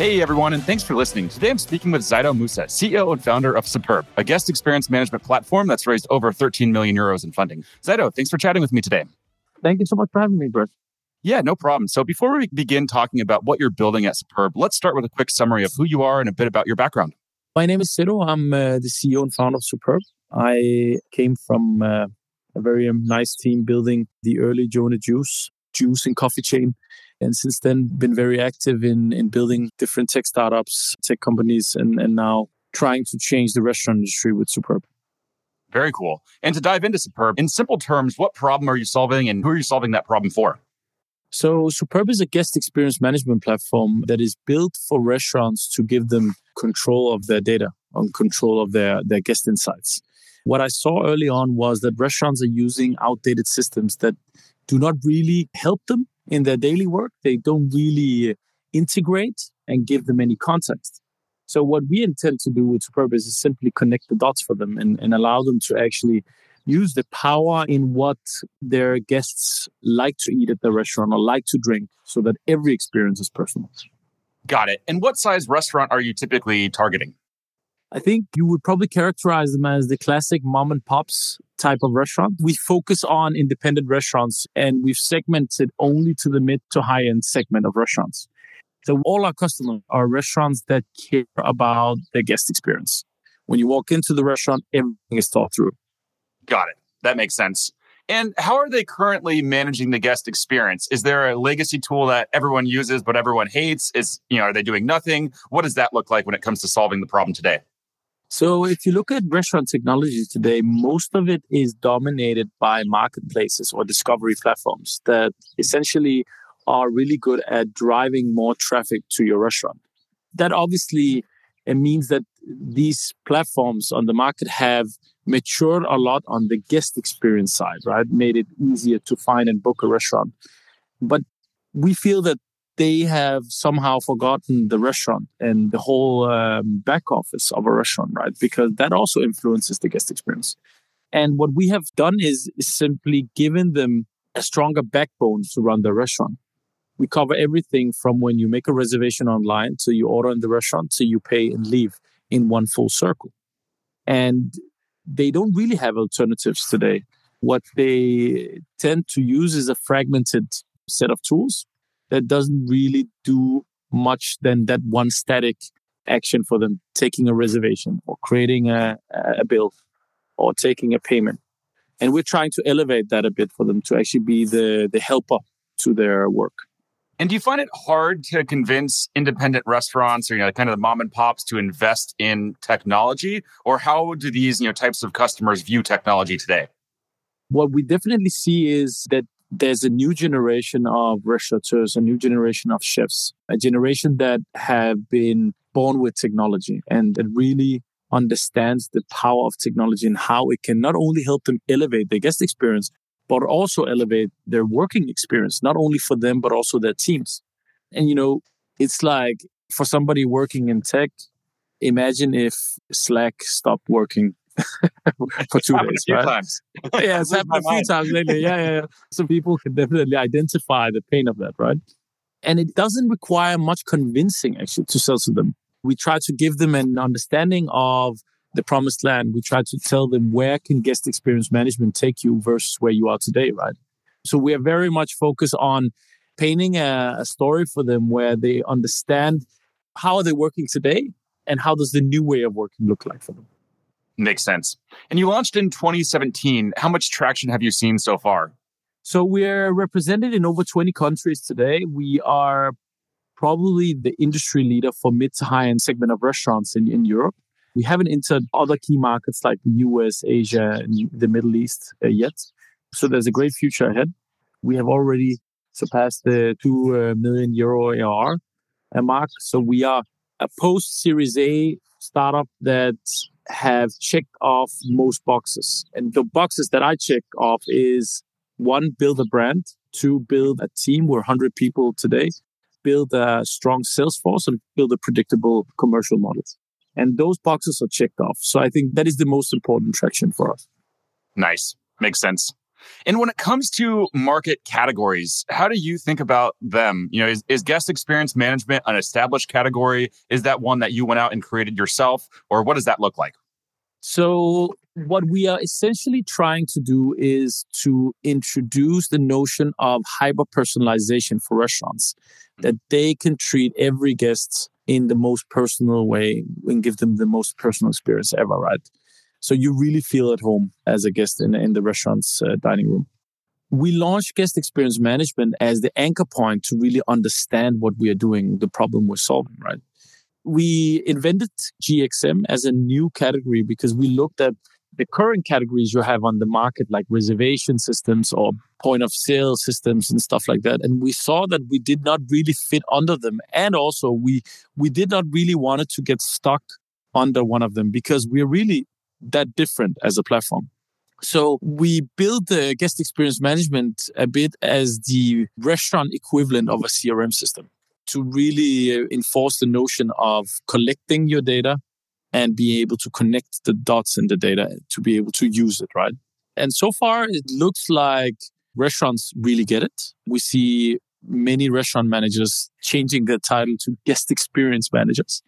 Hey everyone, and thanks for listening. Today I'm speaking with Zaedo Musa, CEO and founder of Superb, a guest experience management platform that's raised over 13 million euros in funding. Zaedo, thanks for chatting with me today. Thank you so much for having me, Brett. Yeah, no problem. So before we begin talking about what you're building at Superb, let's start with a quick summary of who you are and a bit about your background. My name is Zaedo. I'm uh, the CEO and founder of Superb. I came from uh, a very um, nice team building the early Jonah Juice, juice and coffee chain and since then been very active in in building different tech startups tech companies and and now trying to change the restaurant industry with superb. Very cool. And to dive into superb in simple terms what problem are you solving and who are you solving that problem for? So superb is a guest experience management platform that is built for restaurants to give them control of their data and control of their their guest insights. What i saw early on was that restaurants are using outdated systems that do not really help them in their daily work. They don't really uh, integrate and give them any context. So what we intend to do with Superb is simply connect the dots for them and, and allow them to actually use the power in what their guests like to eat at the restaurant or like to drink so that every experience is personal. Got it. And what size restaurant are you typically targeting? I think you would probably characterize them as the classic mom and pops type of restaurant. We focus on independent restaurants and we've segmented only to the mid to high end segment of restaurants. So all our customers are restaurants that care about their guest experience. When you walk into the restaurant, everything is thought through. Got it. That makes sense. And how are they currently managing the guest experience? Is there a legacy tool that everyone uses but everyone hates? Is you know, are they doing nothing? What does that look like when it comes to solving the problem today? So if you look at restaurant technology today, most of it is dominated by marketplaces or discovery platforms that essentially are really good at driving more traffic to your restaurant. That obviously means that these platforms on the market have matured a lot on the guest experience side, right? Made it easier to find and book a restaurant. But we feel that they have somehow forgotten the restaurant and the whole um, back office of a restaurant, right? Because that also influences the guest experience. And what we have done is, is simply given them a stronger backbone to run the restaurant. We cover everything from when you make a reservation online to you order in the restaurant to you pay and leave in one full circle. And they don't really have alternatives today. What they tend to use is a fragmented set of tools that doesn't really do much than that one static action for them taking a reservation or creating a, a bill or taking a payment. And we're trying to elevate that a bit for them to actually be the the helper to their work. And do you find it hard to convince independent restaurants or you know kind of the mom and pops to invest in technology? Or how do these you know types of customers view technology today? What we definitely see is that there's a new generation of restaurateurs, a new generation of chefs, a generation that have been born with technology and that really understands the power of technology and how it can not only help them elevate their guest experience, but also elevate their working experience, not only for them, but also their teams. And, you know, it's like for somebody working in tech, imagine if Slack stopped working for two days, right? Times. yeah, it's happened a few times lately. Yeah, yeah, yeah. So people can definitely identify the pain of that, right? And it doesn't require much convincing actually to sell to them. We try to give them an understanding of the promised land. We try to tell them where can guest experience management take you versus where you are today, right? So we are very much focused on painting a, a story for them where they understand how are they working today and how does the new way of working look like for them. Makes sense. And you launched in 2017. How much traction have you seen so far? So we're represented in over 20 countries today. We are probably the industry leader for mid to high end segment of restaurants in, in Europe. We haven't entered other key markets like the US, Asia, and the Middle East uh, yet. So there's a great future ahead. We have already surpassed the 2 uh, million euro AR mark. So we are a post Series A startup that have checked off most boxes. And the boxes that I check off is one, build a brand, two, build a team. We're 100 people today, build a strong sales force, and build a predictable commercial model. And those boxes are checked off. So I think that is the most important traction for us. Nice. Makes sense. And when it comes to market categories, how do you think about them? You know, is, is, guest experience management an established category? Is that one that you went out and created yourself? Or what does that look like? So, what we are essentially trying to do is to introduce the notion of hyper personalization for restaurants, that they can treat every guest in the most personal way and give them the most personal experience ever, right? So you really feel at home as a guest in, in the restaurant's uh, dining room. We launched guest experience management as the anchor point to really understand what we are doing, the problem we're solving, right? We invented GXM as a new category because we looked at the current categories you have on the market, like reservation systems or point of sale systems and stuff like that. And we saw that we did not really fit under them. And also we we did not really wanted to get stuck under one of them because we're really that different as a platform. So we built the guest experience management a bit as the restaurant equivalent of a CRM system to really uh, enforce the notion of collecting your data and be able to connect the dots in the data to be able to use it, right? And so far, it looks like restaurants really get it. We see many restaurant managers changing their title to guest experience managers.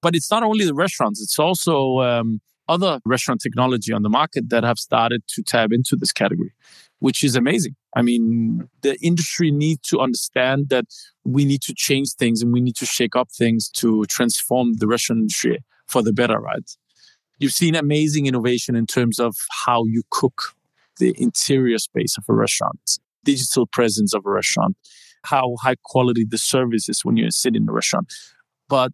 But it's not only the restaurants, it's also um, other restaurant technology on the market that have started to tap into this category, which is amazing. I mean, the industry needs to understand that we need to change things and we need to shake up things to transform the restaurant industry for the better, right? You've seen amazing innovation in terms of how you cook the interior space of a restaurant, digital presence of a restaurant, how high quality the service is when you sit in a restaurant. But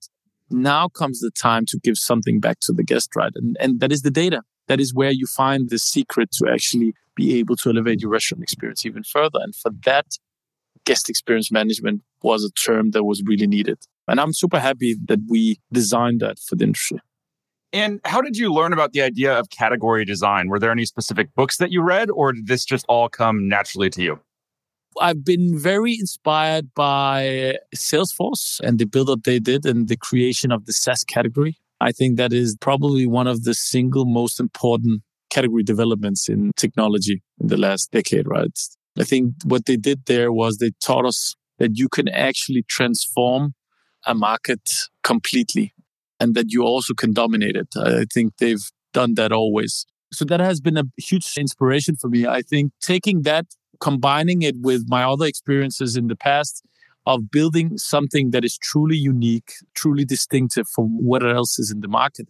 now comes the time to give something back to the guest, right? And, and that is the data. That is where you find the secret to actually be able to elevate your restaurant experience even further. And for that, guest experience management was a term that was really needed. And I'm super happy that we designed that for the industry. And how did you learn about the idea of category design? Were there any specific books that you read, or did this just all come naturally to you? I've been very inspired by Salesforce and the build up they did and the creation of the SaaS category. I think that is probably one of the single most important category developments in technology in the last decade, right? I think what they did there was they taught us that you can actually transform a market completely and that you also can dominate it. I think they've done that always. So that has been a huge inspiration for me. I think taking that combining it with my other experiences in the past of building something that is truly unique, truly distinctive from what else is in the market,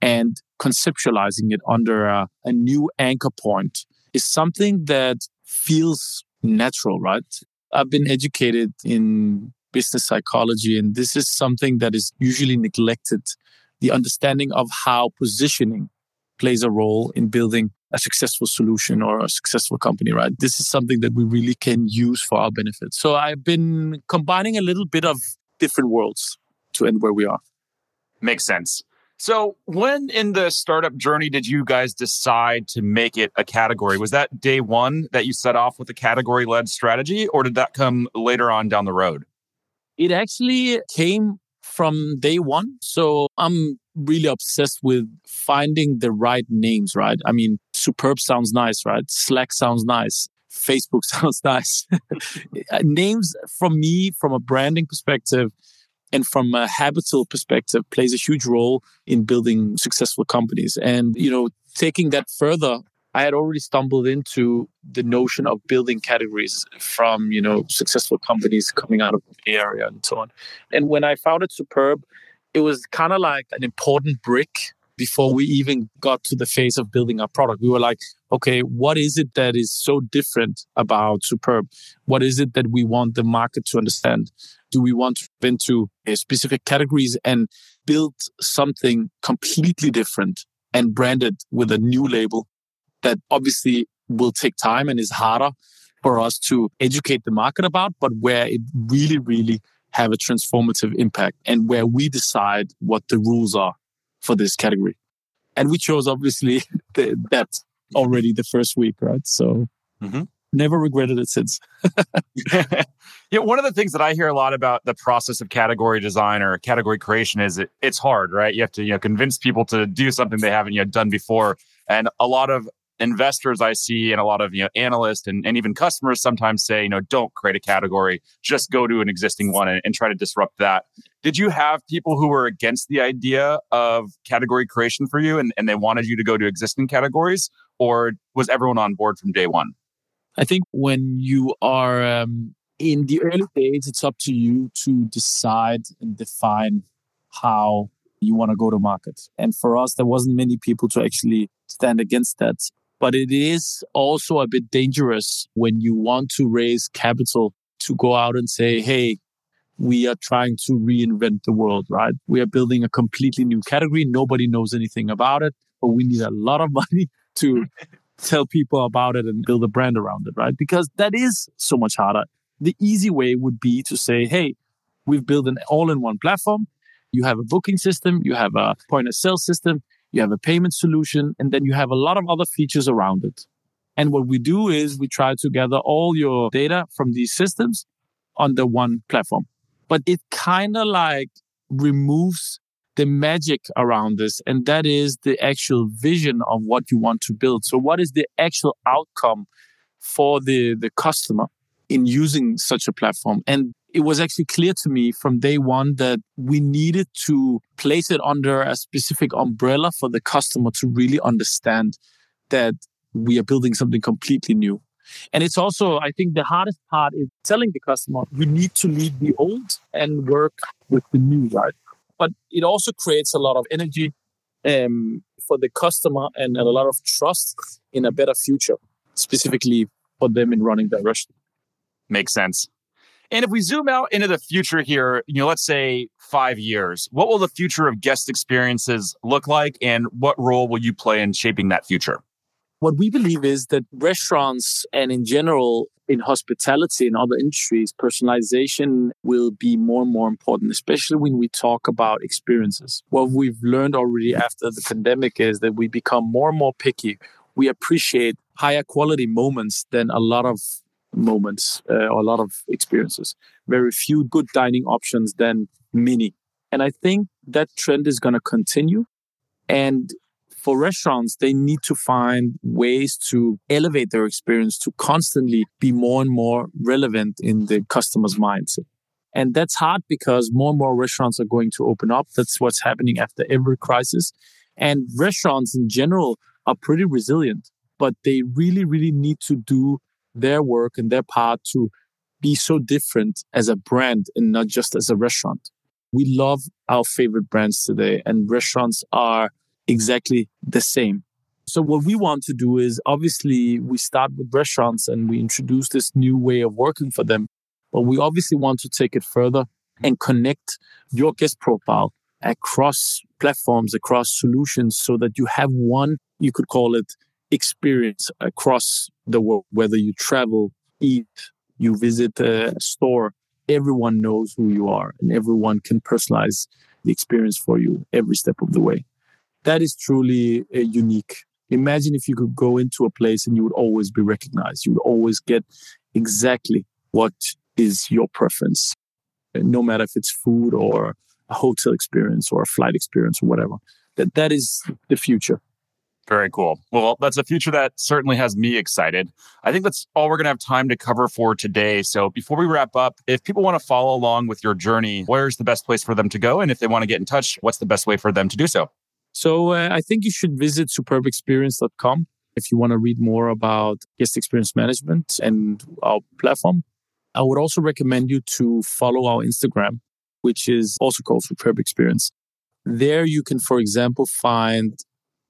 and conceptualizing it under a, a new anchor point is something that feels natural, right? I've been educated in business psychology, and this is something that is usually neglected the understanding of how positioning plays a role in building a successful solution or a successful company, right? This is something that we really can use for our benefit. So I've been combining a little bit of different worlds to end where we are. Makes sense. So, when in the startup journey did you guys decide to make it a category? Was that day one that you set off with a category led strategy, or did that come later on down the road? It actually came from day one. So, I'm really obsessed with finding the right names, right? I mean, Superb sounds nice, right? Slack sounds nice. Facebook sounds nice. Uh, names from me, from a branding perspective and from a habitual perspective, plays a huge role in building successful companies. And, you know, taking that further, I had already stumbled into the notion of building categories from, you know, successful companies coming out of the area and so on. And when I founded Superb, it was kind of like an important brick before we even got to the phase of building our product. We were like, okay, what is it that is so different about Superb? What is it that we want the market to understand? Do we want to into uh, specific categories and build something completely different and branded with a new label that obviously will take time and is harder for us to educate the market about, but where it really, really have a transformative impact and where we decide what the rules are for this category. And we chose obviously the, that already the first week, right? So mm-hmm. never regretted it since. yeah, one of the things that I hear a lot about the process of category design or category creation is it, it's hard, right? You have to you know convince people to do something they haven't yet done before, and a lot of investors I see and a lot of you know analysts and, and even customers sometimes say, you know, don't create a category, just go to an existing one and, and try to disrupt that. Did you have people who were against the idea of category creation for you and, and they wanted you to go to existing categories? Or was everyone on board from day one? I think when you are um, in the early days, it's up to you to decide and define how you want to go to market. And for us, there wasn't many people to actually stand against that. But it is also a bit dangerous when you want to raise capital to go out and say, hey, we are trying to reinvent the world, right? We are building a completely new category. Nobody knows anything about it, but we need a lot of money to tell people about it and build a brand around it, right? Because that is so much harder. The easy way would be to say, hey, we've built an all in one platform. You have a booking system, you have a point of sale system, you have a payment solution, and then you have a lot of other features around it. And what we do is we try to gather all your data from these systems on the one platform. But it kind of like removes the magic around this. And that is the actual vision of what you want to build. So what is the actual outcome for the, the customer in using such a platform? And it was actually clear to me from day one that we needed to place it under a specific umbrella for the customer to really understand that we are building something completely new. And it's also, I think, the hardest part is telling the customer you need to leave the old and work with the new, right? But it also creates a lot of energy um, for the customer and a lot of trust in a better future, specifically for them in running their restaurant. Makes sense. And if we zoom out into the future here, you know, let's say five years, what will the future of guest experiences look like and what role will you play in shaping that future? What we believe is that restaurants and in general in hospitality and other industries, personalization will be more and more important, especially when we talk about experiences. What we've learned already after the pandemic is that we become more and more picky. We appreciate higher quality moments than a lot of moments uh, or a lot of experiences. Very few good dining options than many. And I think that trend is going to continue. And for restaurants, they need to find ways to elevate their experience to constantly be more and more relevant in the customer's mindset. And that's hard because more and more restaurants are going to open up. That's what's happening after every crisis. And restaurants in general are pretty resilient, but they really, really need to do their work and their part to be so different as a brand and not just as a restaurant. We love our favorite brands today, and restaurants are exactly the same. So, what we want to do is obviously we start with restaurants and we introduce this new way of working for them. But we obviously want to take it further and connect your guest profile across platforms, across solutions, so that you have one, you could call it experience across the world, whether you travel, eat, you visit a store, everyone knows who you are and everyone can personalize the experience for you every step of the way. That is truly unique. Imagine if you could go into a place and you would always be recognized. You would always get exactly what is your preference, no matter if it's food or a hotel experience or a flight experience or whatever. That that is the future. Very cool. Well, that's a future that certainly has me excited. I think that's all we're going to have time to cover for today. So before we wrap up, if people want to follow along with your journey, where's the best place for them to go? And if they want to get in touch, what's the best way for them to do so? So uh, I think you should visit superbexperience.com if you want to read more about guest experience management and our platform. I would also recommend you to follow our Instagram, which is also called Superb Experience. There you can, for example, find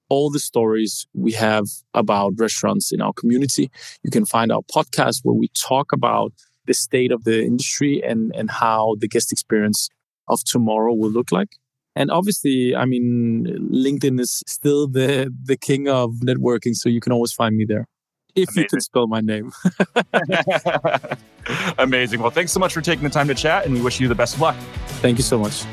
all the stories we have about restaurants in our community. You can find our podcast where we talk about the state of the industry and, and how the guest experience of tomorrow will look like. And obviously, I mean, LinkedIn is still the, the king of networking, so you can always find me there. if Amazing. you can spell my name. Amazing. Well, thanks so much for taking the time to chat, and we wish you the best of luck. Thank you so much.